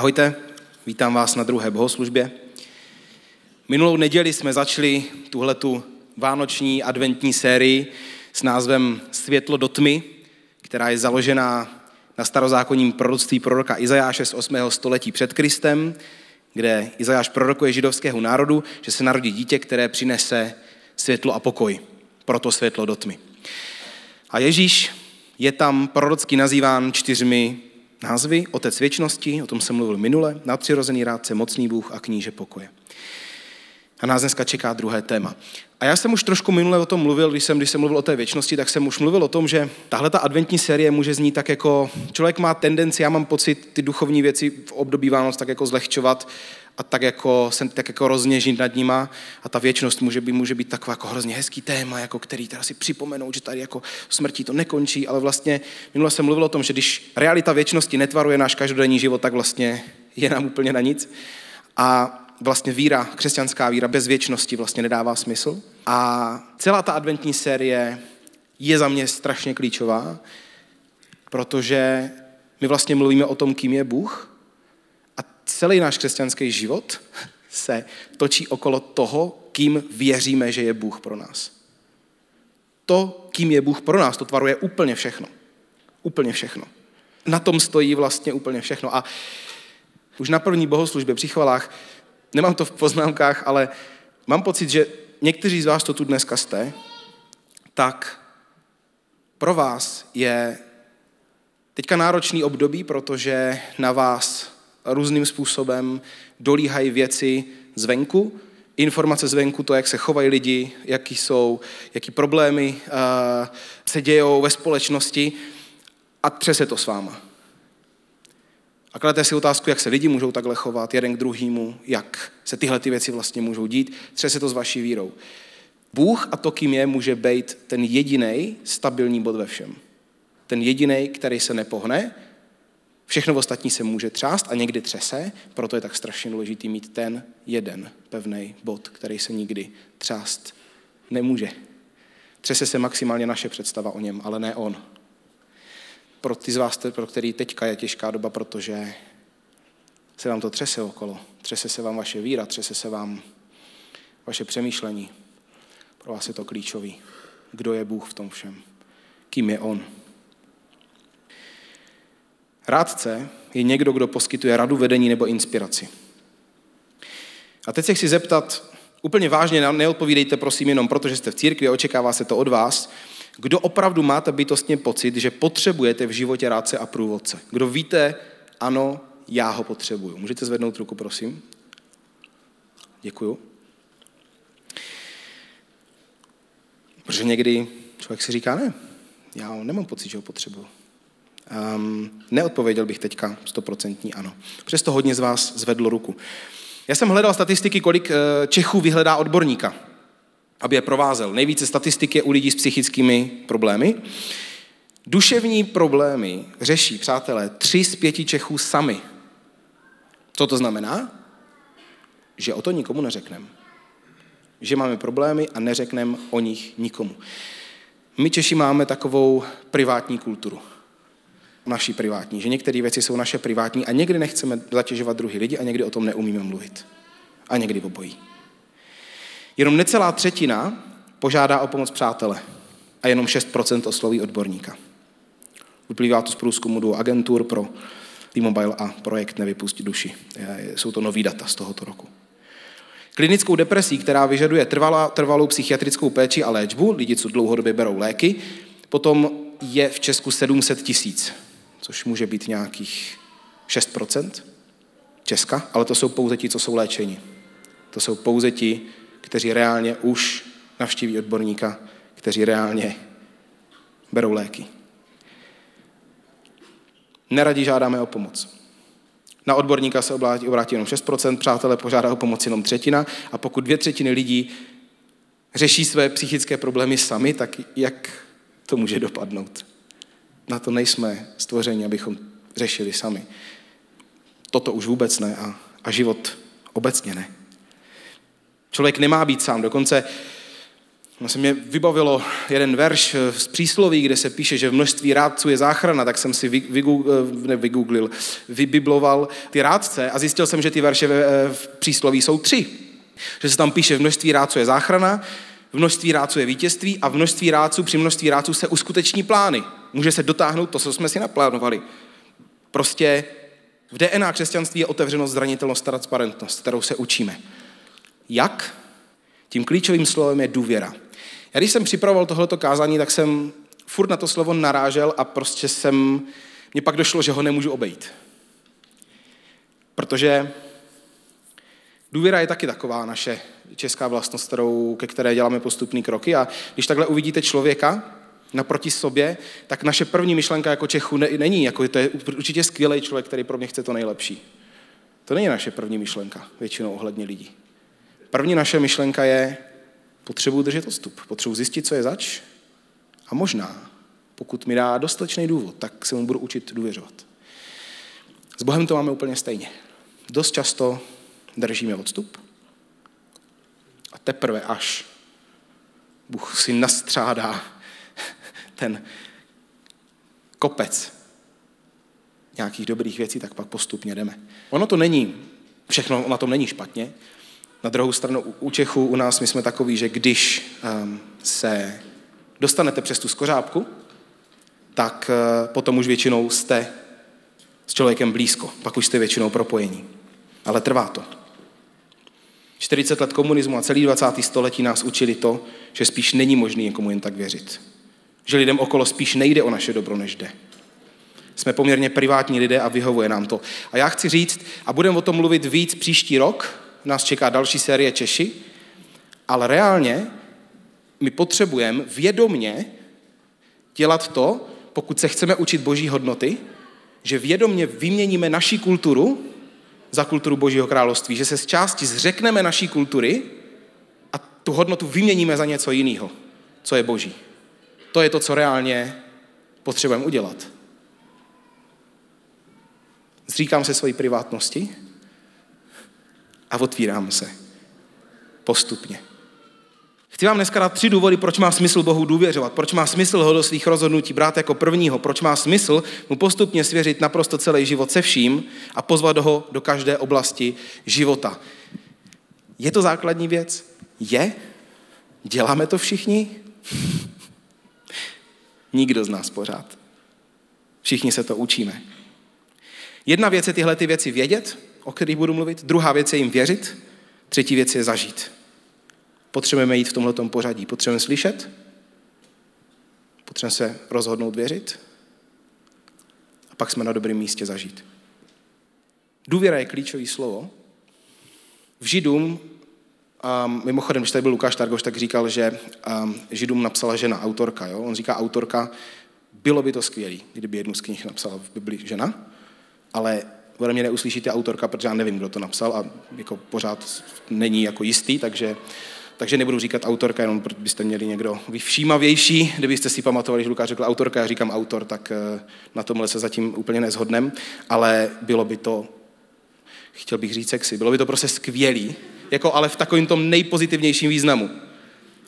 Ahojte, vítám vás na druhé bohoslužbě. Minulou neděli jsme začali tuhletu vánoční adventní sérii s názvem Světlo do tmy, která je založená na starozákonním proroctví proroka Izajáše z 8. století před Kristem, kde Izajáš prorokuje židovského národu, že se narodí dítě, které přinese světlo a pokoj. Proto světlo do tmy. A Ježíš je tam prorocky nazýván čtyřmi názvy. Otec věčnosti, o tom jsem mluvil minule, nadpřirozený rádce, mocný Bůh a kníže pokoje. A nás dneska čeká druhé téma. A já jsem už trošku minule o tom mluvil, když jsem, když jsem mluvil o té věčnosti, tak jsem už mluvil o tom, že tahle ta adventní série může znít tak jako, člověk má tendenci, já mám pocit, ty duchovní věci v období Vánoc tak jako zlehčovat a tak jako, se tak jako rozněžit nad nima a ta věčnost může být, může být taková jako hrozně hezký téma, jako který teda si připomenou, že tady jako smrtí to nekončí, ale vlastně minule jsem mluvil o tom, že když realita věčnosti netvaruje náš každodenní život, tak vlastně je nám úplně na nic. A vlastně víra, křesťanská víra bez věčnosti vlastně nedává smysl. A celá ta adventní série je za mě strašně klíčová, protože my vlastně mluvíme o tom, kým je Bůh celý náš křesťanský život se točí okolo toho, kým věříme, že je Bůh pro nás. To, kým je Bůh pro nás, to tvaruje úplně všechno. Úplně všechno. Na tom stojí vlastně úplně všechno. A už na první bohoslužbě při chvalách nemám to v poznámkách, ale mám pocit, že někteří z vás, to tu dneska jste, tak pro vás je teďka náročný období, protože na vás různým způsobem dolíhají věci zvenku, informace zvenku, to, jak se chovají lidi, jaký jsou, jaký problémy uh, se dějou ve společnosti a třese to s váma. A kladete si otázku, jak se lidi můžou takhle chovat, jeden k druhému, jak se tyhle ty věci vlastně můžou dít. Třeba se to s vaší vírou. Bůh a to, kým je, může být ten jediný stabilní bod ve všem. Ten jediný, který se nepohne, všechno ostatní se může třást a někdy třese, proto je tak strašně důležitý mít ten jeden pevný bod, který se nikdy třást nemůže. Třese se maximálně naše představa o něm, ale ne on pro ty z vás, pro který teďka je těžká doba, protože se vám to třese okolo. Třese se vám vaše víra, třese se vám vaše přemýšlení. Pro vás je to klíčový. Kdo je Bůh v tom všem? Kým je On? Rádce je někdo, kdo poskytuje radu, vedení nebo inspiraci. A teď se chci zeptat, úplně vážně, neodpovídejte prosím jenom proto, že jste v církvi, očekává se to od vás, kdo opravdu máte bytostně pocit, že potřebujete v životě rádce a průvodce? Kdo víte, ano, já ho potřebuju. Můžete zvednout ruku, prosím? Děkuju. Protože někdy člověk si říká, ne, já nemám pocit, že ho potřebuju. Um, neodpověděl bych teďka stoprocentní ano. Přesto hodně z vás zvedlo ruku. Já jsem hledal statistiky, kolik eh, Čechů vyhledá odborníka aby je provázel. Nejvíce statistik je u lidí s psychickými problémy. Duševní problémy řeší, přátelé, tři z pěti Čechů sami. Co to znamená? Že o to nikomu neřekneme. Že máme problémy a neřekneme o nich nikomu. My Češi máme takovou privátní kulturu. Naší privátní. Že některé věci jsou naše privátní a někdy nechceme zatěžovat druhý lidi a někdy o tom neumíme mluvit. A někdy obojí. Jenom necelá třetina požádá o pomoc přátele a jenom 6% osloví odborníka. Vyplývá to z průzkumu dvou agentur pro T-Mobile a projekt Nevypustit duši. Jsou to nový data z tohoto roku. Klinickou depresí, která vyžaduje trvalá, trvalou psychiatrickou péči a léčbu, lidi, co dlouhodobě berou léky, potom je v Česku 700 tisíc, což může být nějakých 6% Česka, ale to jsou pouze ti, co jsou léčeni. To jsou pouze ti, kteří reálně už navštíví odborníka, kteří reálně berou léky. Neradí žádáme o pomoc. Na odborníka se obrátí jenom 6%, přátelé požádá o pomoc jenom třetina a pokud dvě třetiny lidí řeší své psychické problémy sami, tak jak to může dopadnout? Na to nejsme stvořeni, abychom řešili sami. Toto už vůbec ne a, a život obecně ne. Člověk nemá být sám. Dokonce se mě vybavilo jeden verš z přísloví, kde se píše, že v množství rádců je záchrana, tak jsem si vygooglil, vybibloval ty rádce a zjistil jsem, že ty verše v přísloví jsou tři. Že se tam píše, v množství rádců je záchrana, v množství rádců je vítězství a v množství rádců, při množství rádců se uskuteční plány. Může se dotáhnout to, co jsme si naplánovali. Prostě v DNA křesťanství je otevřenost, zranitelnost, transparentnost, kterou se učíme. Jak? Tím klíčovým slovem je důvěra. Já když jsem připravoval tohleto kázání, tak jsem furt na to slovo narážel a prostě jsem, mně pak došlo, že ho nemůžu obejít. Protože důvěra je taky taková naše česká vlastnost, kterou, ke které děláme postupný kroky a když takhle uvidíte člověka naproti sobě, tak naše první myšlenka jako Čechu není, jako to je určitě skvělý člověk, který pro mě chce to nejlepší. To není naše první myšlenka, většinou ohledně lidí. První naše myšlenka je, potřebuji držet odstup, potřebuji zjistit, co je zač a možná, pokud mi dá dostatečný důvod, tak se mu budu učit důvěřovat. S Bohem to máme úplně stejně. Dost často držíme odstup a teprve až Bůh si nastřádá ten kopec nějakých dobrých věcí, tak pak postupně jdeme. Ono to není, všechno na tom není špatně, na druhou stranu u Čechů, u nás, my jsme takový, že když um, se dostanete přes tu skořápku, tak uh, potom už většinou jste s člověkem blízko, pak už jste většinou propojení. Ale trvá to. 40 let komunismu a celý 20. století nás učili to, že spíš není možný někomu jen tak věřit. Že lidem okolo spíš nejde o naše dobro, než jde. Jsme poměrně privátní lidé a vyhovuje nám to. A já chci říct, a budeme o tom mluvit víc příští rok, nás čeká další série Češi, ale reálně my potřebujeme vědomně dělat to, pokud se chceme učit boží hodnoty, že vědomně vyměníme naší kulturu za kulturu božího království, že se z části zřekneme naší kultury a tu hodnotu vyměníme za něco jiného, co je boží. To je to, co reálně potřebujeme udělat. Zříkám se svojí privátnosti, a otvírám se. Postupně. Chci vám dneska dát tři důvody, proč má smysl Bohu důvěřovat, proč má smysl ho do svých rozhodnutí brát jako prvního, proč má smysl mu postupně svěřit naprosto celý život se vším a pozvat ho do každé oblasti života. Je to základní věc? Je? Děláme to všichni? Nikdo z nás pořád. Všichni se to učíme. Jedna věc je tyhle ty věci vědět, o kterých budu mluvit. Druhá věc je jim věřit. Třetí věc je zažít. Potřebujeme jít v tomhle pořadí. Potřebujeme slyšet, potřebujeme se rozhodnout věřit a pak jsme na dobrém místě zažít. Důvěra je klíčové slovo. V Židům, um, mimochodem, když tady byl Lukáš Targoš, tak říkal, že um, Židům napsala žena, autorka. Jo? On říká autorka, bylo by to skvělé, kdyby jednu z knih napsala v Biblii žena, ale ode mě neuslyšíte autorka, protože já nevím, kdo to napsal a jako pořád není jako jistý, takže, takže nebudu říkat autorka, jenom protože byste měli někdo všímavější, kdybyste si pamatovali, že Lukáš řekl autorka, já říkám autor, tak eh, na tomhle se zatím úplně nezhodnem, ale bylo by to, chtěl bych říct sexy, bylo by to prostě skvělý, jako ale v takovém tom nejpozitivnějším významu.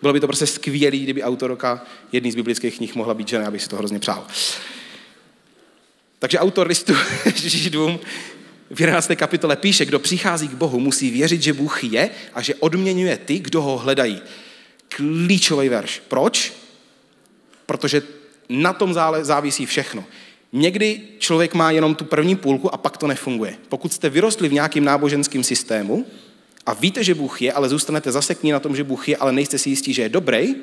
Bylo by to prostě skvělý, kdyby autorka jedný z biblických knih mohla být žena, abych si to hrozně přál. Takže autor listu Židům v 11. kapitole píše, kdo přichází k Bohu, musí věřit, že Bůh je a že odměňuje ty, kdo ho hledají. Klíčový verš. Proč? Protože na tom závisí všechno. Někdy člověk má jenom tu první půlku a pak to nefunguje. Pokud jste vyrostli v nějakém náboženském systému a víte, že Bůh je, ale zůstanete zasekní na tom, že Bůh je, ale nejste si jistí, že je dobrý,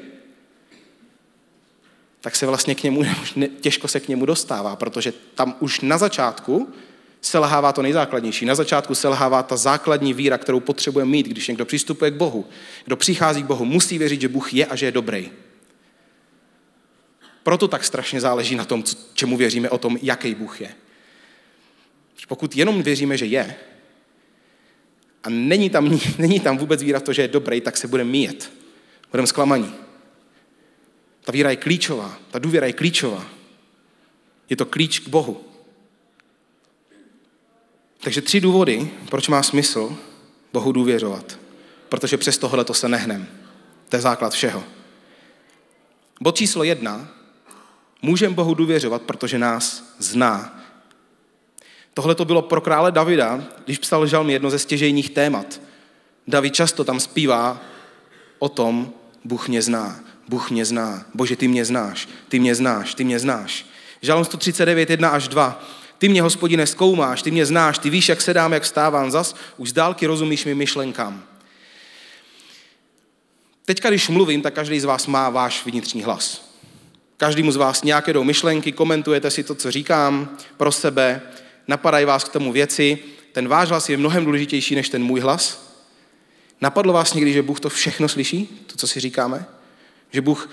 tak se vlastně k němu, těžko se k němu dostává, protože tam už na začátku selhává to nejzákladnější. Na začátku selhává ta základní víra, kterou potřebujeme mít, když někdo přistupuje k Bohu. Kdo přichází k Bohu, musí věřit, že Bůh je a že je dobrý. Proto tak strašně záleží na tom, čemu věříme o tom, jaký Bůh je. Pokud jenom věříme, že je, a není tam, není tam vůbec víra v to, že je dobrý, tak se budeme míjet. Budeme zklamaní. Ta víra je klíčová, ta důvěra je klíčová. Je to klíč k Bohu. Takže tři důvody, proč má smysl Bohu důvěřovat. Protože přes tohle to se nehnem. To je základ všeho. Bod číslo jedna. Můžeme Bohu důvěřovat, protože nás zná. Tohle to bylo pro krále Davida, když psal žalm jedno ze stěžejních témat. David často tam zpívá o tom, Bůh mě zná, Bůh mě zná, Bože, ty mě znáš, ty mě znáš, ty mě znáš. Žalm 139, 1 až 2. Ty mě, hospodine, zkoumáš, ty mě znáš, ty víš, jak sedám, jak vstávám, zas už z dálky rozumíš mi myšlenkám. Teďka, když mluvím, tak každý z vás má váš vnitřní hlas. Každému z vás nějaké jdou myšlenky, komentujete si to, co říkám pro sebe, napadají vás k tomu věci. Ten váš hlas je mnohem důležitější než ten můj hlas. Napadlo vás někdy, že Bůh to všechno slyší, to, co si říkáme? Že Bůh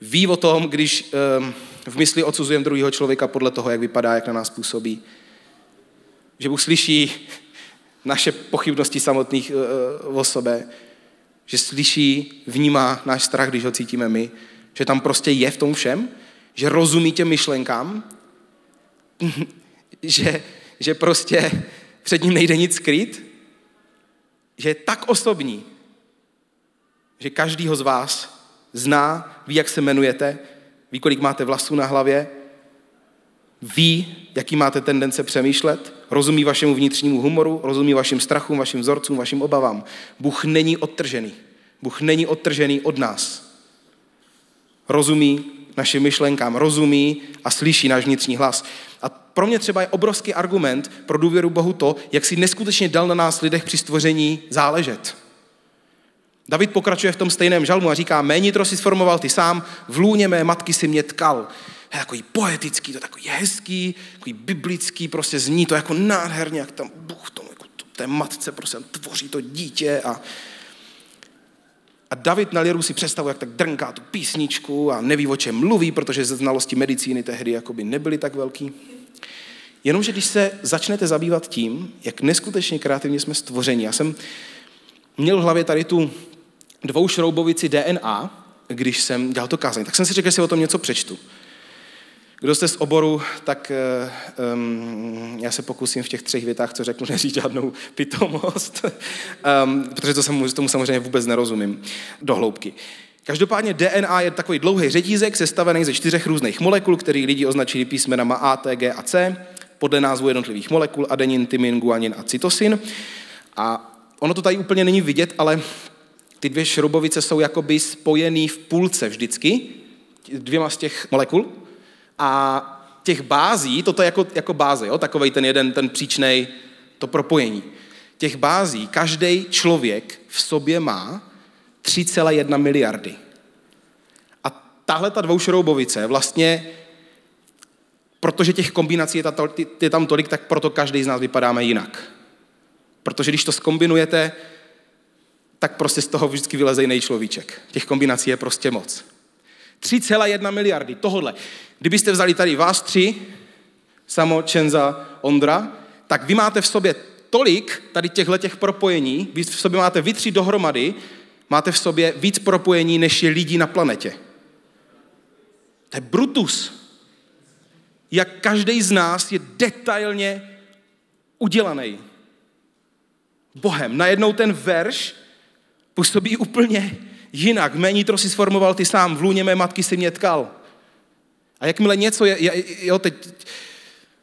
ví o tom, když um, v mysli odsuzujeme druhého člověka podle toho, jak vypadá, jak na nás působí. Že Bůh slyší naše pochybnosti samotných uh, o sobě. Že slyší, vnímá náš strach, když ho cítíme my. Že tam prostě je v tom všem. Že rozumí těm myšlenkám. že, že prostě před ním nejde nic skrýt. Že je tak osobní, že každýho z vás zná, ví, jak se jmenujete, ví, kolik máte vlasů na hlavě, ví, jaký máte tendence přemýšlet, rozumí vašemu vnitřnímu humoru, rozumí vašim strachům, vašim vzorcům, vašim obavám. Bůh není odtržený. Bůh není odtržený od nás. Rozumí našim myšlenkám, rozumí a slyší náš vnitřní hlas. A pro mě třeba je obrovský argument pro důvěru Bohu to, jak si neskutečně dal na nás lidech při stvoření záležet. David pokračuje v tom stejném žalmu a říká, mé nitro si sformoval ty sám, v lůně mé matky si mě tkal. Je takový poetický, to takový hezký, takový biblický, prostě zní to jako nádherně, jak tam Bůh tomu, jako té matce prostě tvoří to dítě a, a David na liru si představuje, jak tak drnká tu písničku a neví, o čem mluví, protože ze znalosti medicíny tehdy jakoby nebyly tak velký. Jenomže když se začnete zabývat tím, jak neskutečně kreativně jsme stvořeni, já jsem měl v hlavě tady tu dvoušroubovici DNA, když jsem dělal to kázání, tak jsem si řekl, že si o tom něco přečtu. Kdo jste z oboru, tak um, já se pokusím v těch třech větách, co řeknu, neříct žádnou pitomost, um, protože to jsem, tomu samozřejmě vůbec nerozumím do hloubky. Každopádně DNA je takový dlouhý řetízek sestavený ze čtyřech různých molekul, který lidi označili písmenama A, T, G a C, podle názvu jednotlivých molekul, adenin, tymin, guanin a cytosin. A ono to tady úplně není vidět, ale ty dvě šroubovice jsou jakoby spojený v půlce vždycky, dvěma z těch molekul. A těch bází, toto je jako, jako báze, jo? takovej ten jeden, ten příčnej, to propojení. Těch bází každý člověk v sobě má 3,1 miliardy. A tahle ta dvoušroubovice vlastně, protože těch kombinací je tam tolik, tak proto každý z nás vypadáme jinak. Protože když to skombinujete, tak prostě z toho vždycky vyleze jiný človíček. Těch kombinací je prostě moc. 3,1 miliardy tohle. Kdybyste vzali tady vás tři, Samo, Čenza, Ondra, tak vy máte v sobě tolik tady těchto těch propojení, vy v sobě máte vy tři dohromady, máte v sobě víc propojení, než je lidí na planetě. To je brutus. Jak každý z nás je detailně udělaný. Bohem. Najednou ten verš působí úplně jinak. Mé nitro si sformoval ty sám, v lůně mé matky si mě tkal. A jakmile něco je, jo, teď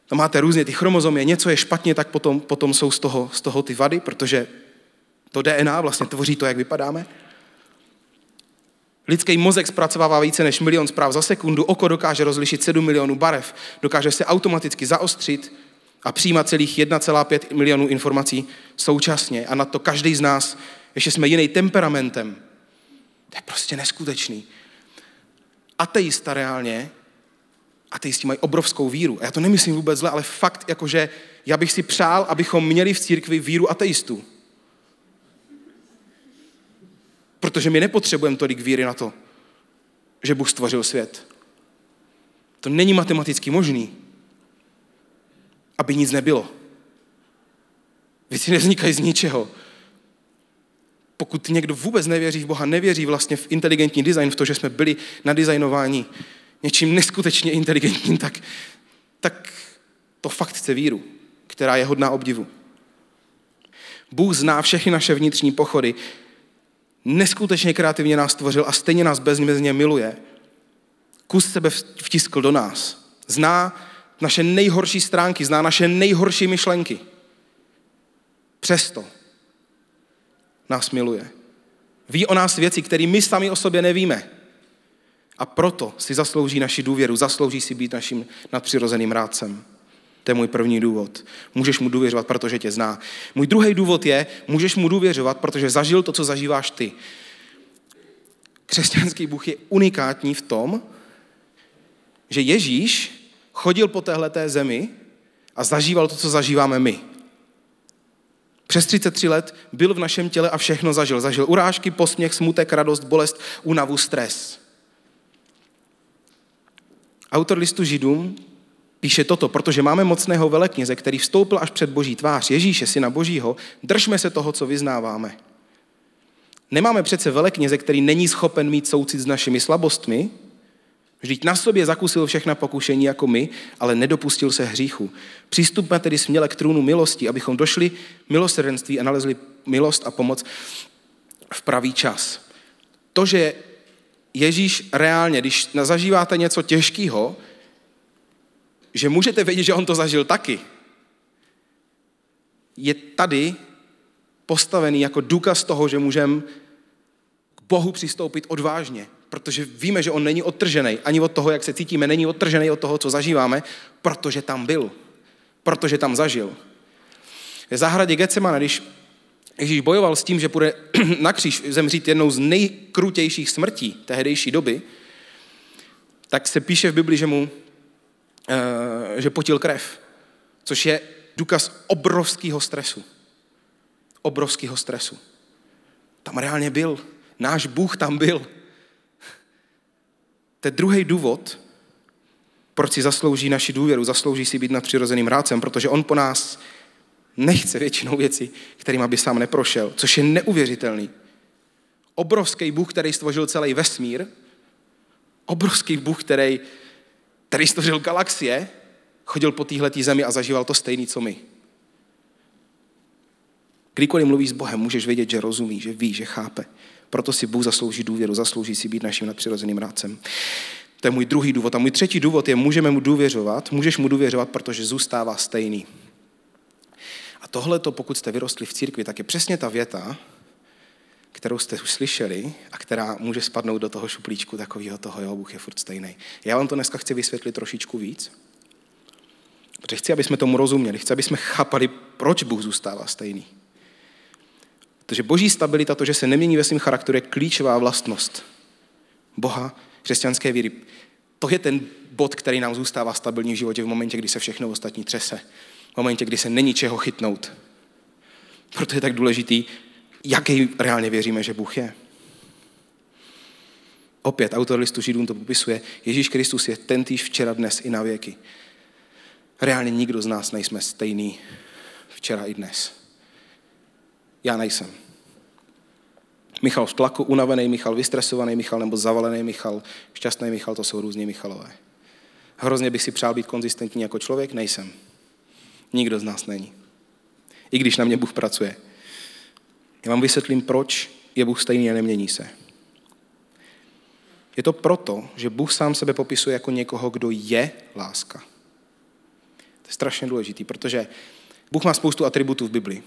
to máte různě ty chromozomy, něco je špatně, tak potom, potom jsou z toho, z toho ty vady, protože to DNA vlastně tvoří to, jak vypadáme. Lidský mozek zpracovává více než milion zpráv za sekundu, oko dokáže rozlišit 7 milionů barev, dokáže se automaticky zaostřit a přijímat celých 1,5 milionů informací současně. A na to každý z nás ještě jsme jiný temperamentem. To je prostě neskutečný. Ateista reálně, ateisti mají obrovskou víru. A já to nemyslím vůbec zle, ale fakt, jakože já bych si přál, abychom měli v církvi víru ateistů. Protože my nepotřebujeme tolik víry na to, že Bůh stvořil svět. To není matematicky možný, aby nic nebylo. Věci nevznikají z ničeho pokud někdo vůbec nevěří v Boha, nevěří vlastně v inteligentní design, v to, že jsme byli nadizajnováni něčím neskutečně inteligentním, tak, tak to fakt chce víru, která je hodná obdivu. Bůh zná všechny naše vnitřní pochody, neskutečně kreativně nás stvořil a stejně nás bezmezně miluje. kus sebe vtiskl do nás. Zná naše nejhorší stránky, zná naše nejhorší myšlenky. Přesto nás miluje. Ví o nás věci, které my sami o sobě nevíme. A proto si zaslouží naši důvěru, zaslouží si být naším nadpřirozeným rádcem. To je můj první důvod. Můžeš mu důvěřovat, protože tě zná. Můj druhý důvod je, můžeš mu důvěřovat, protože zažil to, co zažíváš ty. Křesťanský Bůh je unikátní v tom, že Ježíš chodil po téhleté zemi a zažíval to, co zažíváme my. Přes 33 let byl v našem těle a všechno zažil. Zažil urážky, posměch, smutek, radost, bolest, únavu, stres. Autor listu Židům píše toto, protože máme mocného velekněze, který vstoupil až před boží tvář, Ježíše, syna božího, držme se toho, co vyznáváme. Nemáme přece velekněze, který není schopen mít soucit s našimi slabostmi, Vždyť na sobě zakusil všechna pokušení jako my, ale nedopustil se hříchu. Přistupme tedy směle k trůnu milosti, abychom došli milosrdenství a nalezli milost a pomoc v pravý čas. To, že Ježíš reálně, když zažíváte něco těžkého, že můžete vědět, že on to zažil taky, je tady postavený jako důkaz toho, že můžeme k Bohu přistoupit odvážně, protože víme, že on není odtržený ani od toho, jak se cítíme, není odtržený od toho, co zažíváme, protože tam byl, protože tam zažil. V zahradě Getsemana, když Ježíš bojoval s tím, že bude na kříž zemřít jednou z nejkrutějších smrtí tehdejší doby, tak se píše v Bibli, že mu že potil krev, což je důkaz obrovského stresu. Obrovského stresu. Tam reálně byl. Náš Bůh tam byl. To je druhý důvod, proč si zaslouží naši důvěru, zaslouží si být nadpřirozeným rádcem, protože on po nás nechce většinou věci, kterým by sám neprošel, což je neuvěřitelný. Obrovský Bůh, který stvořil celý vesmír, obrovský Bůh, který, který stvořil galaxie, chodil po téhle zemi a zažíval to stejný, co my. Kdykoliv mluvíš s Bohem, můžeš vědět, že rozumí, že ví, že chápe. Proto si Bůh zaslouží důvěru, zaslouží si být naším nadpřirozeným rádcem. To je můj druhý důvod. A můj třetí důvod je, můžeme mu důvěřovat, můžeš mu důvěřovat, protože zůstává stejný. A tohle, pokud jste vyrostli v církvi, tak je přesně ta věta, kterou jste už slyšeli a která může spadnout do toho šuplíčku takového toho, jo, Bůh je furt stejný. Já vám to dneska chci vysvětlit trošičku víc, protože chci, aby jsme tomu rozuměli, chci, aby jsme chápali, proč Bůh zůstává stejný. Protože boží stabilita, to, že se nemění ve svém charakteru, je klíčová vlastnost Boha, křesťanské víry. To je ten bod, který nám zůstává stabilní v životě v momentě, kdy se všechno ostatní třese. V momentě, kdy se není čeho chytnout. Proto je tak důležitý, jaký reálně věříme, že Bůh je. Opět autor listu Židům to popisuje. Ježíš Kristus je tentýž včera, dnes i na věky. Reálně nikdo z nás nejsme stejný včera i dnes. Já nejsem. Michal v tlaku, unavený Michal, vystresovaný Michal nebo zavalený Michal, šťastný Michal, to jsou různí Michalové. Hrozně bych si přál být konzistentní jako člověk, nejsem. Nikdo z nás není. I když na mě Bůh pracuje. Já vám vysvětlím, proč je Bůh stejný a nemění se. Je to proto, že Bůh sám sebe popisuje jako někoho, kdo je láska. To je strašně důležité, protože Bůh má spoustu atributů v Biblii.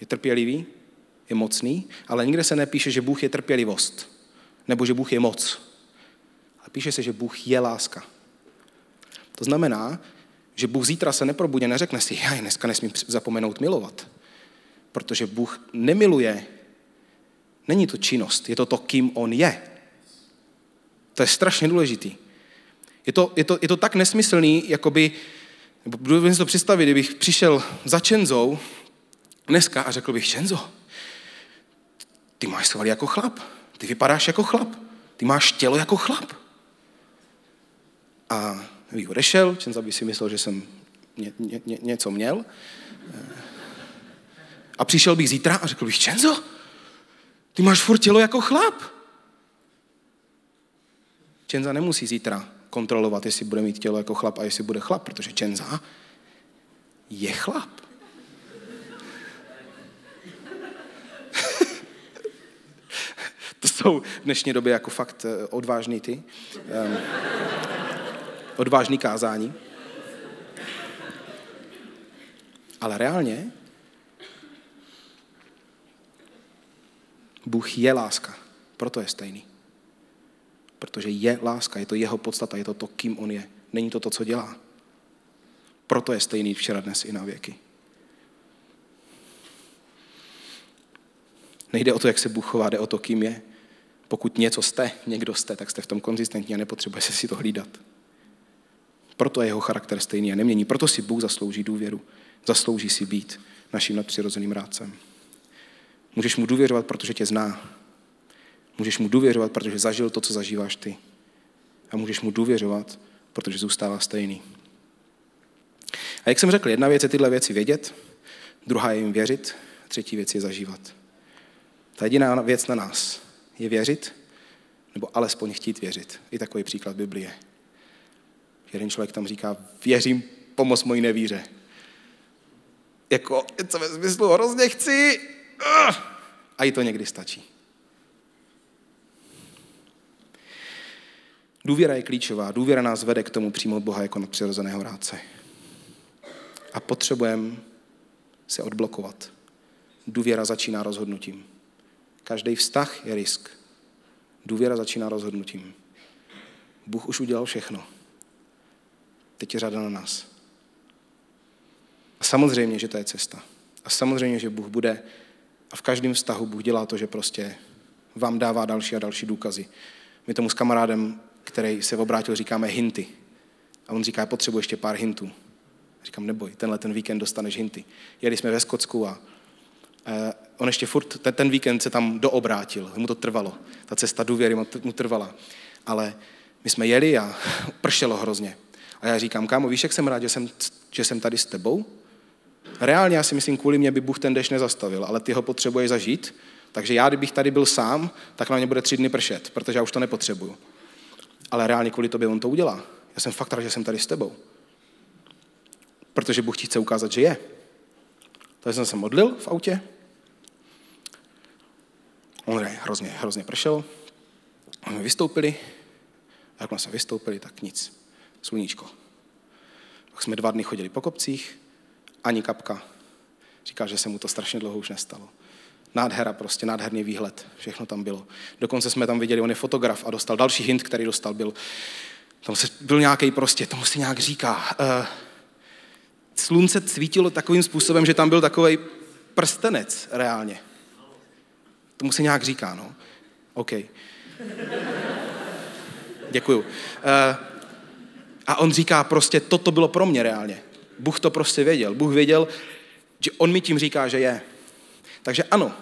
Je trpělivý, je mocný, ale nikde se nepíše, že Bůh je trpělivost, nebo že Bůh je moc. Ale píše se, že Bůh je láska. To znamená, že Bůh zítra se neprobudě, neřekne si, já dneska nesmím zapomenout milovat. Protože Bůh nemiluje. Není to činnost, je to to, kým On je. To je strašně důležitý. Je to, je to, je to tak nesmyslný, jakoby, budu si to představit, kdybych přišel za Čenzou dneska a řekl bych, Čenzo, ty máš svaly jako chlap, ty vypadáš jako chlap, ty máš tělo jako chlap. A bych odešel, Čenzo by si myslel, že jsem ně, ně, ně, něco měl. A přišel bych zítra a řekl bych, Čenzo, ty máš furt tělo jako chlap. Čenza nemusí zítra kontrolovat, jestli bude mít tělo jako chlap a jestli bude chlap, protože Čenza je chlap. jsou v dnešní době jako fakt eh, odvážný ty. Um, odvážný kázání. Ale reálně Bůh je láska, proto je stejný. Protože je láska, je to jeho podstata, je to to, kým on je. Není to to, co dělá. Proto je stejný včera, dnes i na věky. Nejde o to, jak se Bůh chová, jde o to, kým je. Pokud něco jste, někdo jste, tak jste v tom konzistentní a nepotřebujete si to hlídat. Proto je jeho charakter stejný a nemění. Proto si Bůh zaslouží důvěru. Zaslouží si být naším nadpřirozeným rádcem. Můžeš mu důvěřovat, protože tě zná. Můžeš mu důvěřovat, protože zažil to, co zažíváš ty. A můžeš mu důvěřovat, protože zůstává stejný. A jak jsem řekl, jedna věc je tyhle věci vědět, druhá je jim věřit, třetí věc je zažívat. Ta jediná věc na nás je věřit, nebo alespoň chtít věřit. I takový příklad Biblie. Jeden člověk tam říká, věřím, pomoz mojí nevíře. Jako, co ve smyslu, hrozně chci, a i to někdy stačí. Důvěra je klíčová. Důvěra nás vede k tomu přijmout Boha jako nadpřirozeného rádce. A potřebujeme se odblokovat. Důvěra začíná rozhodnutím. Každý vztah je risk. Důvěra začíná rozhodnutím. Bůh už udělal všechno. Teď je řada na nás. A samozřejmě, že to je cesta. A samozřejmě, že Bůh bude a v každém vztahu Bůh dělá to, že prostě vám dává další a další důkazy. My tomu s kamarádem, který se obrátil, říkáme hinty. A on říká, potřebuji ještě pár hintů. Říkám, neboj, tenhle ten víkend dostaneš hinty. Jeli jsme ve Skotsku a uh, on ještě furt, ten, ten víkend se tam doobrátil, mu to trvalo. Ta cesta důvěry mu trvala. Ale my jsme jeli a pršelo hrozně. A já říkám, kámo, víš, jak jsem rád, že jsem, že jsem tady s tebou? Reálně já si myslím, kvůli mě by Bůh ten dešť nezastavil, ale ty ho potřebuješ zažít, takže já, kdybych tady byl sám, tak na mě bude tři dny pršet, protože já už to nepotřebuju. Ale reálně kvůli tobě on to udělá. Já jsem fakt rád, že jsem tady s tebou. Protože Bůh ti chce ukázat, že je. Takže jsem se modlil v autě. On hrozně, hrozně pršel. A my vystoupili. A jak jsme vystoupili, tak nic. Sluníčko. Pak jsme dva dny chodili po kopcích ani kapka. Říká, že se mu to strašně dlouho už nestalo. Nádhera prostě, nádherný výhled, všechno tam bylo. Dokonce jsme tam viděli, on je fotograf a dostal další hint, který dostal, byl, tam se, byl nějaký prostě, tomu se nějak říká, uh, slunce svítilo takovým způsobem, že tam byl takový prstenec reálně. Tomu se nějak říká, no. OK. Děkuju. Uh, a on říká prostě, toto bylo pro mě reálně. Bůh to prostě věděl. Bůh věděl, že on mi tím říká, že je. Takže ano,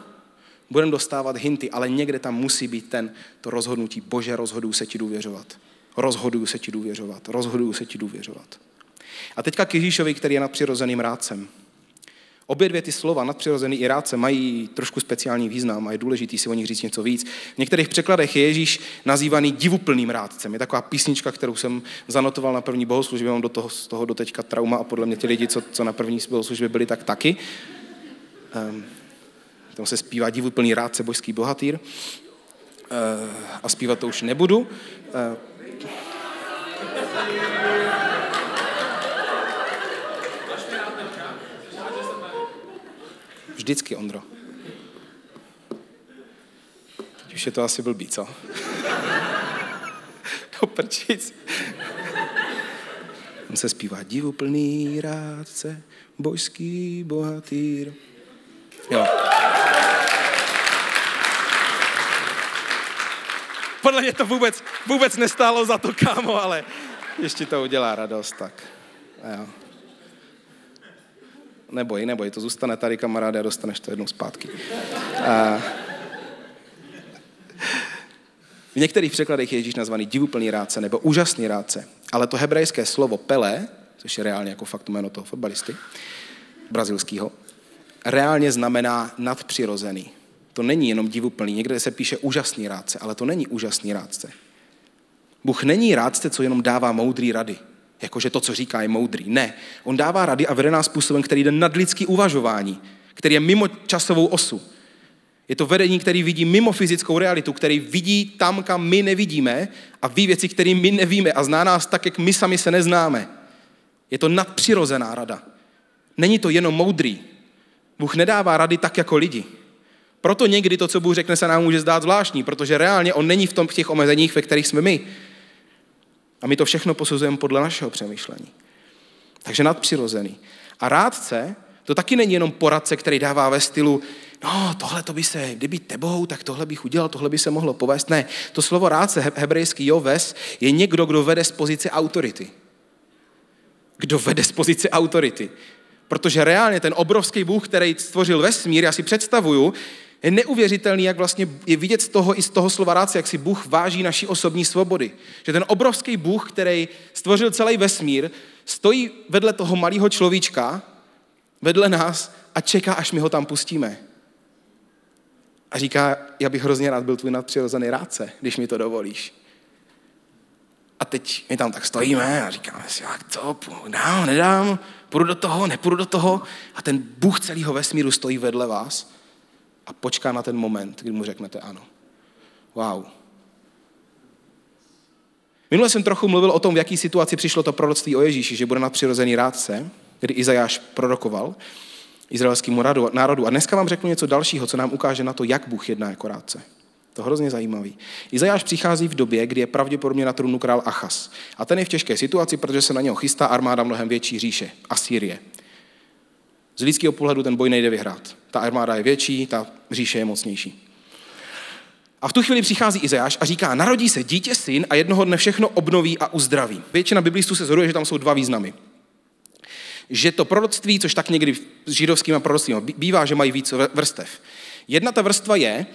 budeme dostávat hinty, ale někde tam musí být ten, to rozhodnutí. Bože, rozhoduju se ti důvěřovat. Rozhoduju se ti důvěřovat. Rozhoduju se ti důvěřovat. A teďka k Ježíšovi, který je nadpřirozeným rádcem. Obě dvě ty slova, nadpřirozený i rádce, mají trošku speciální význam a je důležité si o nich říct něco víc. V některých překladech je Ježíš nazývaný divuplným rádcem. Je taková písnička, kterou jsem zanotoval na první bohoslužbě, mám do toho, z toho doteďka trauma a podle mě ty lidi, co, co na první bohoslužbě byli, tak taky. Um, tam se zpívá divuplný rádce, božský bohatýr. Uh, a zpívat to už nebudu. Uh, Vždycky, Ondro. Teď už je to asi blbý, co? Do prčic. On se zpívá divuplný rádce, božský bohatýr. Jo. Podle mě to vůbec, vůbec nestálo za to, kámo, ale ještě to udělá radost, tak. A jo. Neboj, neboj, to zůstane tady, kamaráde, a dostaneš to jednou zpátky. A... V některých překladech je Ježíš nazvaný divuplný rádce nebo úžasný rádce, ale to hebrejské slovo pele, což je reálně jako fakt jméno toho fotbalisty, brazilského, reálně znamená nadpřirozený. To není jenom divuplný. Někde se píše úžasný rádce, ale to není úžasný rádce. Bůh není rádce, co jenom dává moudrý rady jakože to, co říká, je moudrý. Ne. On dává rady a vede nás způsobem, který jde nad lidský uvažování, který je mimo časovou osu. Je to vedení, který vidí mimo fyzickou realitu, který vidí tam, kam my nevidíme a ví věci, které my nevíme a zná nás tak, jak my sami se neznáme. Je to nadpřirozená rada. Není to jenom moudrý. Bůh nedává rady tak jako lidi. Proto někdy to, co Bůh řekne, se nám může zdát zvláštní, protože reálně on není v, tom, v těch omezeních, ve kterých jsme my. A my to všechno posuzujeme podle našeho přemýšlení. Takže nadpřirozený. A rádce, to taky není jenom poradce, který dává ve stylu, no tohle to by se, kdyby tebou, tak tohle bych udělal, tohle by se mohlo povést. Ne, to slovo rádce, hebrejský joves, je někdo, kdo vede z pozice autority. Kdo vede z pozice autority. Protože reálně ten obrovský Bůh, který stvořil vesmír, já si představuju, je neuvěřitelný, jak vlastně je vidět z toho i z toho slova ráce, jak si Bůh váží naší osobní svobody. Že ten obrovský Bůh, který stvořil celý vesmír, stojí vedle toho malého človíčka, vedle nás a čeká, až my ho tam pustíme. A říká, já bych hrozně rád byl tvůj nadpřirozený rádce, když mi to dovolíš. A teď my tam tak stojíme a říkáme si, jak to, dám, nedám, půjdu do toho, nepůjdu do toho. A ten Bůh celého vesmíru stojí vedle vás a počká na ten moment, kdy mu řeknete ano. Wow. Minule jsem trochu mluvil o tom, v jaký situaci přišlo to proroctví o Ježíši, že bude nadpřirozený rádce, kdy Izajáš prorokoval izraelskému národu. A dneska vám řeknu něco dalšího, co nám ukáže na to, jak Bůh jedná jako rádce. To je hrozně zajímavý. Izajáš přichází v době, kdy je pravděpodobně na trůnu král Achas. A ten je v těžké situaci, protože se na něho chystá armáda mnohem větší říše, Asýrie. Z lidského pohledu ten boj nejde vyhrát. Ta armáda je větší, ta říše je mocnější. A v tu chvíli přichází Izajáš a říká, narodí se dítě, syn a jednoho dne všechno obnoví a uzdraví. Většina biblistů se zhoduje, že tam jsou dva významy. Že to proroctví, což tak někdy s židovským proroctvím bývá, že mají víc vrstev. Jedna ta vrstva je,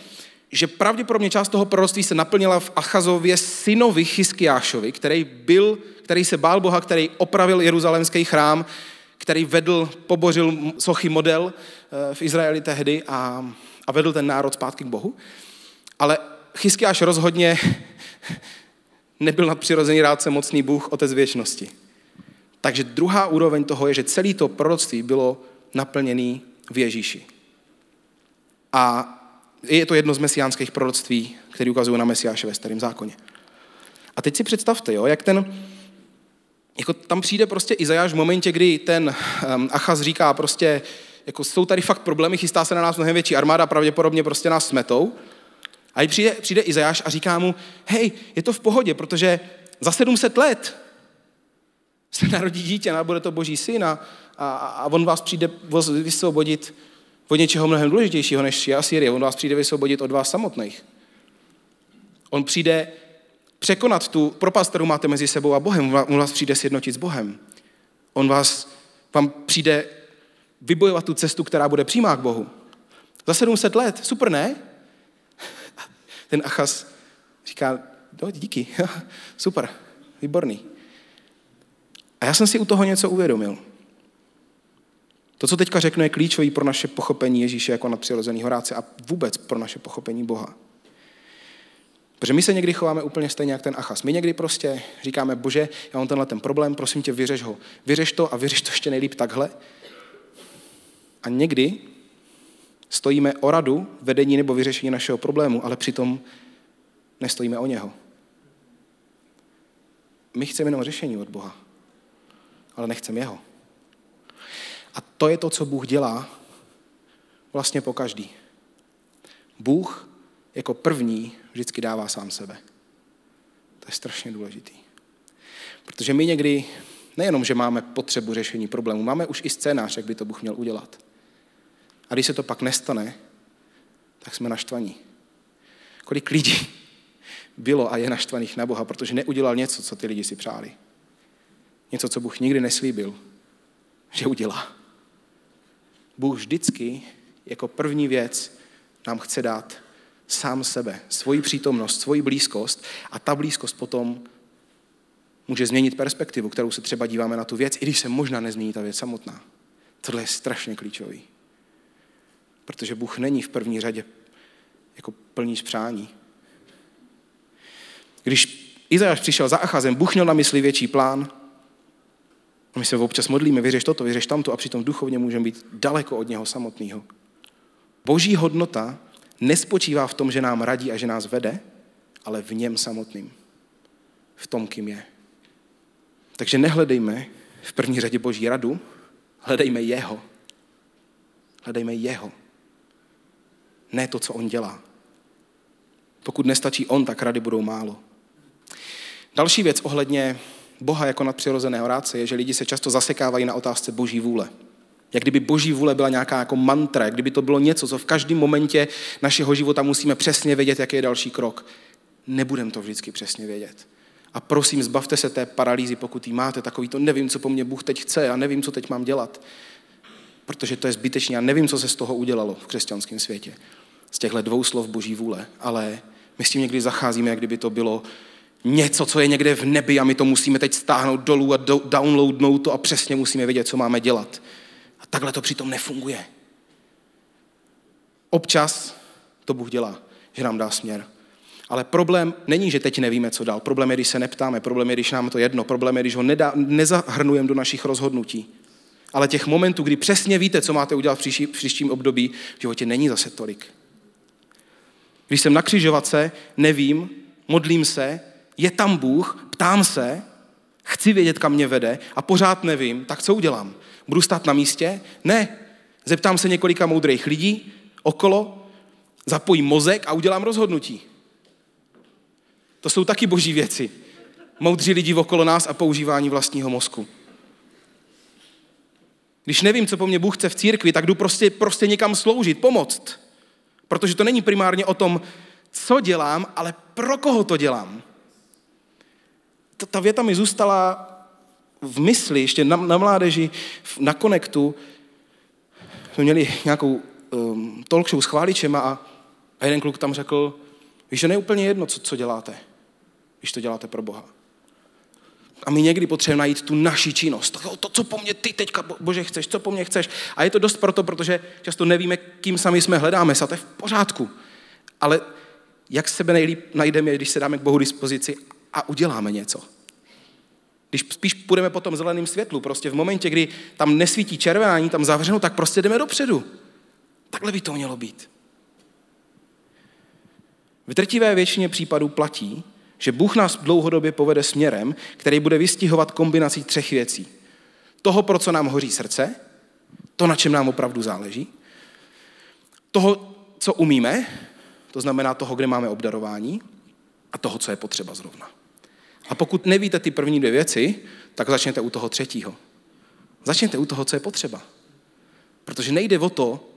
že pravděpodobně část toho proroctví se naplnila v Achazově synovi Chyskiášovi, který, byl, který se bál Boha, který opravil jeruzalémský chrám, který vedl, pobořil sochy model eh, v Izraeli tehdy a, a vedl ten národ zpátky k Bohu. Ale Chyskiáš rozhodně nebyl nadpřirozený rádce mocný Bůh, otec věčnosti. Takže druhá úroveň toho je, že celé to proroctví bylo naplněné v Ježíši. A je to jedno z mesiánských proroctví, které ukazují na Mesiáše ve starém zákoně. A teď si představte, jo, jak ten, jako tam přijde prostě Izajáš v momentě, kdy ten um, Achaz říká prostě, jako jsou tady fakt problémy, chystá se na nás mnohem větší armáda, pravděpodobně prostě nás smetou. A přijde, přijde Izajáš a říká mu, hej, je to v pohodě, protože za 700 let se narodí dítě, a bude to boží syn a, a, a on vás přijde vysvobodit od něčeho mnohem důležitějšího než je Asýrie. On vás přijde vysvobodit od vás samotných. On přijde překonat tu propast, kterou máte mezi sebou a Bohem. On vás přijde sjednotit s Bohem. On vás, vám přijde vybojovat tu cestu, která bude přímá k Bohu. Za 700 let, super, ne? Ten Achas říká, no, díky, super, výborný. A já jsem si u toho něco uvědomil. To, co teďka řeknu, je klíčový pro naše pochopení Ježíše jako nadpřirozený horáce a vůbec pro naše pochopení Boha. Protože my se někdy chováme úplně stejně jak ten Achas. My někdy prostě říkáme, bože, já mám tenhle ten problém, prosím tě, vyřeš ho. Vyřeš to a vyřeš to ještě nejlíp takhle. A někdy stojíme o radu, vedení nebo vyřešení našeho problému, ale přitom nestojíme o něho. My chceme jenom řešení od Boha, ale nechceme jeho. A to je to, co Bůh dělá vlastně po každý. Bůh jako první vždycky dává sám sebe. To je strašně důležitý. Protože my někdy nejenom, že máme potřebu řešení problému, máme už i scénář, jak by to Bůh měl udělat. A když se to pak nestane, tak jsme naštvaní. Kolik lidí bylo a je naštvaných na Boha, protože neudělal něco, co ty lidi si přáli. Něco, co Bůh nikdy neslíbil, že udělá. Bůh vždycky jako první věc nám chce dát sám sebe, svoji přítomnost, svoji blízkost a ta blízkost potom může změnit perspektivu, kterou se třeba díváme na tu věc, i když se možná nezmění ta věc samotná. Tohle je strašně klíčový. Protože Bůh není v první řadě jako plníš přání. Když Izajáš přišel za Achazem, Bůh měl na mysli větší plán, my se občas modlíme, vyřeš toto, vyřeš tamto a přitom duchovně můžeme být daleko od něho samotného. Boží hodnota nespočívá v tom, že nám radí a že nás vede, ale v něm samotným. V tom, kým je. Takže nehledejme v první řadě Boží radu, hledejme jeho. Hledejme jeho. Ne to, co on dělá. Pokud nestačí on, tak rady budou málo. Další věc ohledně Boha jako nadpřirozeného rádce je, že lidi se často zasekávají na otázce boží vůle. Jak kdyby boží vůle byla nějaká jako mantra, jak kdyby to bylo něco, co v každém momentě našeho života musíme přesně vědět, jaký je další krok. Nebudem to vždycky přesně vědět. A prosím, zbavte se té paralýzy, pokud ji máte, takový to nevím, co po mně Bůh teď chce, a nevím, co teď mám dělat. Protože to je zbytečné, já nevím, co se z toho udělalo v křesťanském světě. Z těchto dvou slov boží vůle. Ale my s tím někdy zacházíme, jak kdyby to bylo něco, co je někde v nebi a my to musíme teď stáhnout dolů a do, downloadnout to a přesně musíme vědět, co máme dělat. Takhle to přitom nefunguje. Občas to Bůh dělá, že nám dá směr. Ale problém není, že teď nevíme, co dál. Problém je, když se neptáme. Problém je, když nám to jedno. Problém je, když ho nedá, nezahrnujeme do našich rozhodnutí. Ale těch momentů, kdy přesně víte, co máte udělat v, příští, v příštím období, v životě není zase tolik. Když jsem na křižovatce, nevím, modlím se, je tam Bůh, ptám se, chci vědět, kam mě vede a pořád nevím, tak co udělám? Budu stát na místě? Ne. Zeptám se několika moudrých lidí okolo, zapojím mozek a udělám rozhodnutí. To jsou taky boží věci. Moudří lidi okolo nás a používání vlastního mozku. Když nevím, co po mně Bůh chce v církvi, tak jdu prostě, prostě někam sloužit, pomoct. Protože to není primárně o tom, co dělám, ale pro koho to dělám. Ta věta mi zůstala v mysli, ještě na, na mládeži, na konektu. Jsme měli nějakou um, talk show s chváličema a, a jeden kluk tam řekl, víš, že není úplně jedno, co, co děláte, když to děláte pro Boha. A my někdy potřebujeme najít tu naši činnost. To, to, co po mně ty teďka, Bože, chceš, co po mně chceš. A je to dost proto, protože často nevíme, kým sami jsme hledáme se a to je v pořádku. Ale jak sebe nejlíp najdeme, když se dáme k Bohu dispozici a uděláme něco. Když spíš půjdeme po tom zeleném světlu, prostě v momentě, kdy tam nesvítí červená, ani tam zavřeno, tak prostě jdeme dopředu. Takhle by to mělo být. V drtivé většině případů platí, že Bůh nás dlouhodobě povede směrem, který bude vystihovat kombinací třech věcí. Toho, pro co nám hoří srdce, to, na čem nám opravdu záleží, toho, co umíme, to znamená toho, kde máme obdarování, a toho, co je potřeba zrovna. A pokud nevíte ty první dvě věci, tak začněte u toho třetího. Začněte u toho, co je potřeba. Protože nejde o to,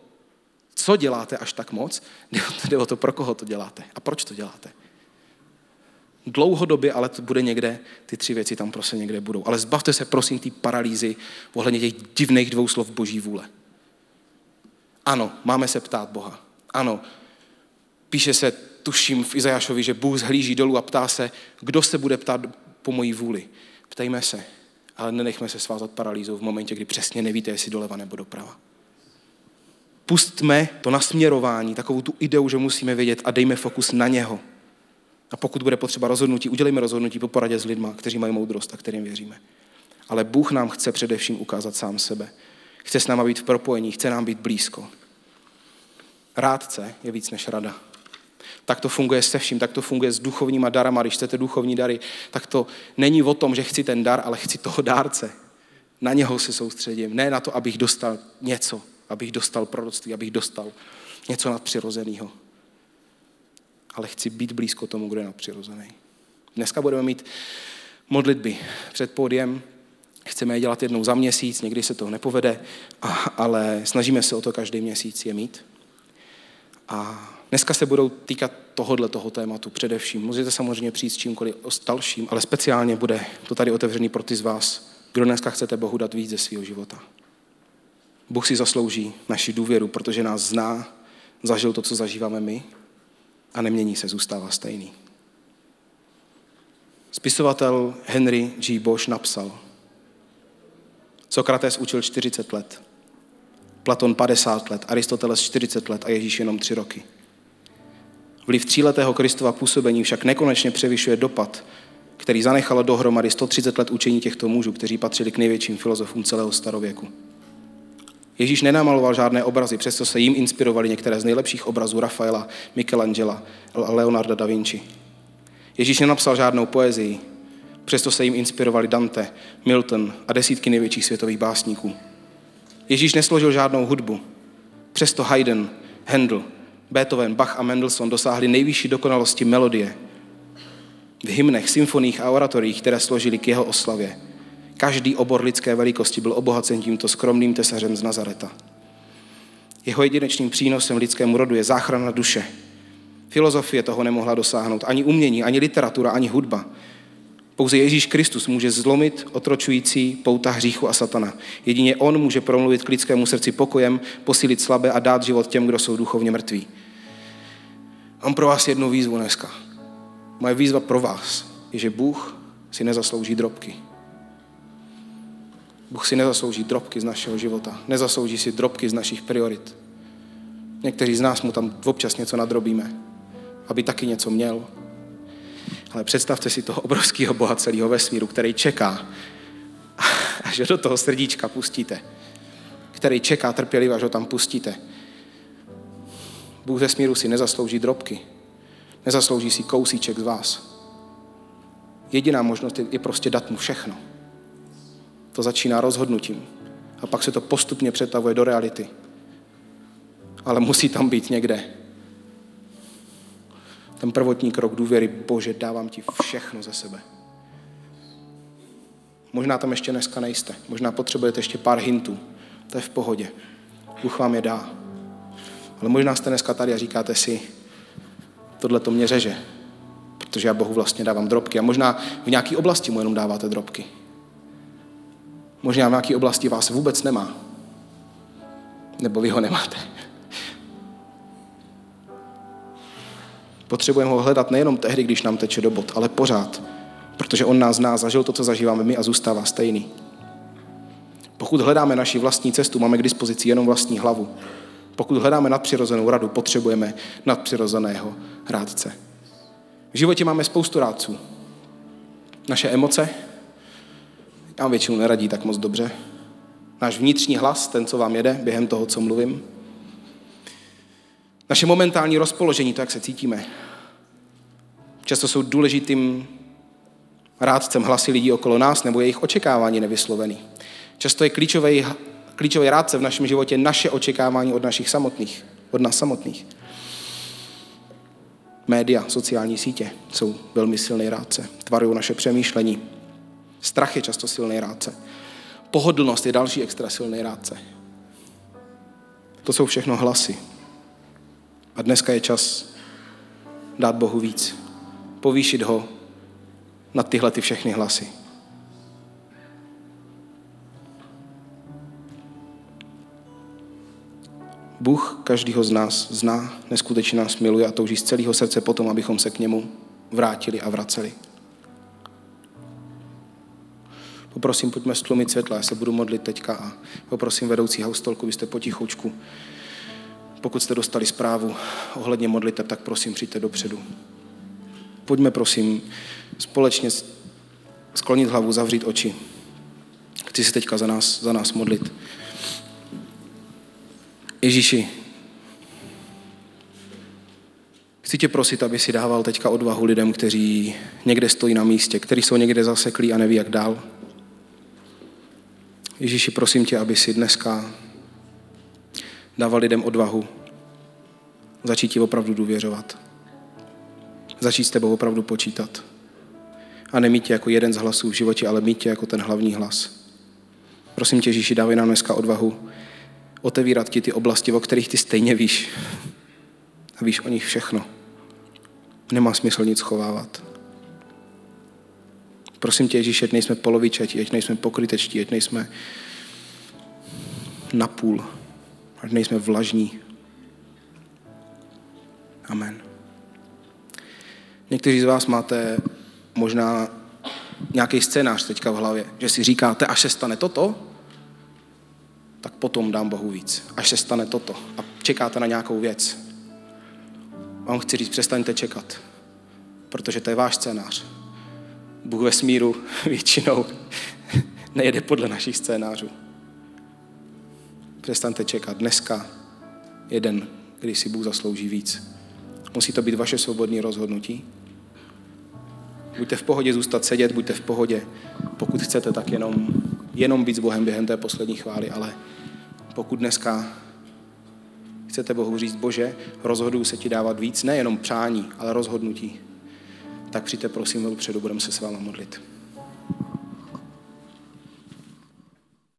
co děláte až tak moc, jde o to, pro koho to děláte a proč to děláte. Dlouhodobě, ale to bude někde, ty tři věci tam prostě někde budou. Ale zbavte se prosím té paralýzy ohledně těch divných dvou slov boží vůle. Ano, máme se ptát Boha. Ano, píše se, tuším v Izajášovi, že Bůh zhlíží dolů a ptá se, kdo se bude ptát po mojí vůli. Ptejme se, ale nenechme se svázat paralýzou v momentě, kdy přesně nevíte, jestli doleva nebo doprava. Pustme to nasměrování, takovou tu ideu, že musíme vědět a dejme fokus na něho. A pokud bude potřeba rozhodnutí, udělejme rozhodnutí po poradě s lidmi, kteří mají moudrost a kterým věříme. Ale Bůh nám chce především ukázat sám sebe. Chce s náma být v propojení, chce nám být blízko. Rádce je víc než rada. Tak to funguje se vším, tak to funguje s duchovníma darama. Když chcete duchovní dary, tak to není o tom, že chci ten dar, ale chci toho dárce. Na něho se soustředím. Ne na to, abych dostal něco, abych dostal proroctví, abych dostal něco nadpřirozeného ale chci být blízko tomu, kdo je nadpřirozený. Dneska budeme mít modlitby před pódiem, chceme je dělat jednou za měsíc, někdy se to nepovede, ale snažíme se o to každý měsíc je mít. A dneska se budou týkat tohohle toho tématu především. Můžete samozřejmě přijít s čímkoliv dalším, ale speciálně bude to tady otevřený pro ty z vás, kdo dneska chcete Bohu dát víc ze svého života. Bůh si zaslouží naši důvěru, protože nás zná, zažil to, co zažíváme my a nemění se, zůstává stejný. Spisovatel Henry G. Bosch napsal, Sokrates učil 40 let, Platon 50 let, Aristoteles 40 let a Ježíš jenom 3 roky. Vliv tříletého Kristova působení však nekonečně převyšuje dopad, který zanechalo dohromady 130 let učení těchto mužů, kteří patřili k největším filozofům celého starověku. Ježíš nenamaloval žádné obrazy, přesto se jim inspirovali některé z nejlepších obrazů Rafaela, Michelangela a Leonarda da Vinci. Ježíš nenapsal žádnou poezii, přesto se jim inspirovali Dante, Milton a desítky největších světových básníků. Ježíš nesložil žádnou hudbu, přesto Haydn, Handel, Beethoven, Bach a Mendelssohn dosáhli nejvyšší dokonalosti melodie v hymnech, symfoních a oratorích, které složili k jeho oslavě. Každý obor lidské velikosti byl obohacen tímto skromným tesařem z Nazareta. Jeho jedinečným přínosem lidskému rodu je záchrana duše. Filozofie toho nemohla dosáhnout, ani umění, ani literatura, ani hudba. Pouze Ježíš Kristus může zlomit otročující pouta hříchu a satana. Jedině On může promluvit k lidskému srdci pokojem, posílit slabé a dát život těm, kdo jsou duchovně mrtví. Mám pro vás jednu výzvu dneska. Moje výzva pro vás je, že Bůh si nezaslouží drobky. Bůh si nezaslouží drobky z našeho života. Nezaslouží si drobky z našich priorit. Někteří z nás mu tam občas něco nadrobíme, aby taky něco měl. Ale představte si toho obrovského boha celého vesmíru, který čeká, až do toho srdíčka pustíte. Který čeká trpělivě, až ho tam pustíte. Bůh vesmíru si nezaslouží drobky. Nezaslouží si kousíček z vás. Jediná možnost je, je prostě dát mu všechno. To začíná rozhodnutím. A pak se to postupně přetavuje do reality. Ale musí tam být někde ten prvotní krok důvěry, Bože, dávám ti všechno ze sebe. Možná tam ještě dneska nejste. Možná potřebujete ještě pár hintů. To je v pohodě. Bůh vám je dá. Ale možná jste dneska tady a říkáte si, tohle to mě řeže, protože já Bohu vlastně dávám drobky. A možná v nějaké oblasti mu jenom dáváte drobky. Možná v nějaké oblasti vás vůbec nemá. Nebo vy ho nemáte. Potřebujeme ho hledat nejenom tehdy, když nám teče do bod, ale pořád. Protože on nás zná, zažil to, co zažíváme my a zůstává stejný. Pokud hledáme naši vlastní cestu, máme k dispozici jenom vlastní hlavu. Pokud hledáme nadpřirozenou radu, potřebujeme nadpřirozeného rádce. V životě máme spoustu rádců. Naše emoce, vám většinou neradí tak moc dobře. Náš vnitřní hlas, ten, co vám jede během toho, co mluvím. Naše momentální rozpoložení, to, jak se cítíme. Často jsou důležitým rádcem hlasy lidí okolo nás nebo jejich očekávání nevyslovený. Často je klíčový, klíčový rádce v našem životě naše očekávání od našich samotných, od nás samotných. Média, sociální sítě jsou velmi silný rádce, tvarují naše přemýšlení. Strach je často silný rádce. Pohodlnost je další extra silný rádce. To jsou všechno hlasy. A dneska je čas dát Bohu víc. Povýšit ho na tyhle ty všechny hlasy. Bůh každýho z nás zná, neskutečně nás miluje a touží z celého srdce potom, abychom se k němu vrátili a vraceli. Poprosím, pojďme stlumit světla, já se budu modlit teďka a poprosím vedoucí haustolku, vy jste potichoučku. Pokud jste dostali zprávu ohledně modliteb, tak prosím, přijďte dopředu. Pojďme, prosím, společně sklonit hlavu, zavřít oči. Chci se teďka za nás, za nás modlit. Ježíši, chci tě prosit, aby si dával teďka odvahu lidem, kteří někde stojí na místě, kteří jsou někde zaseklí a neví, jak dál. Ježíši, prosím tě, aby si dneska dával lidem odvahu začít ti opravdu důvěřovat. Začít s tebou opravdu počítat. A nemít tě jako jeden z hlasů v životě, ale mít tě jako ten hlavní hlas. Prosím tě, Ježíši, dávej nám dneska odvahu otevírat ti ty oblasti, o kterých ty stejně víš. A víš o nich všechno. Nemá smysl nic schovávat. Prosím tě, Ježíši, ať nejsme polovičatí, ať nejsme pokrytečtí, ať nejsme napůl, ať nejsme vlažní. Amen. Někteří z vás máte možná nějaký scénář teďka v hlavě, že si říkáte, až se stane toto, tak potom dám Bohu víc. Až se stane toto a čekáte na nějakou věc. Vám chci říct, přestaňte čekat, protože to je váš scénář. Bůh ve smíru většinou nejede podle našich scénářů. Přestaňte čekat. Dneska je den, kdy si Bůh zaslouží víc. Musí to být vaše svobodné rozhodnutí. Buďte v pohodě zůstat sedět, buďte v pohodě. Pokud chcete, tak jenom, jenom být s Bohem během té poslední chvály, ale pokud dneska chcete Bohu říct, Bože, rozhoduju se ti dávat víc, nejenom přání, ale rozhodnutí, tak přijďte prosím předu, budeme se s váma modlit.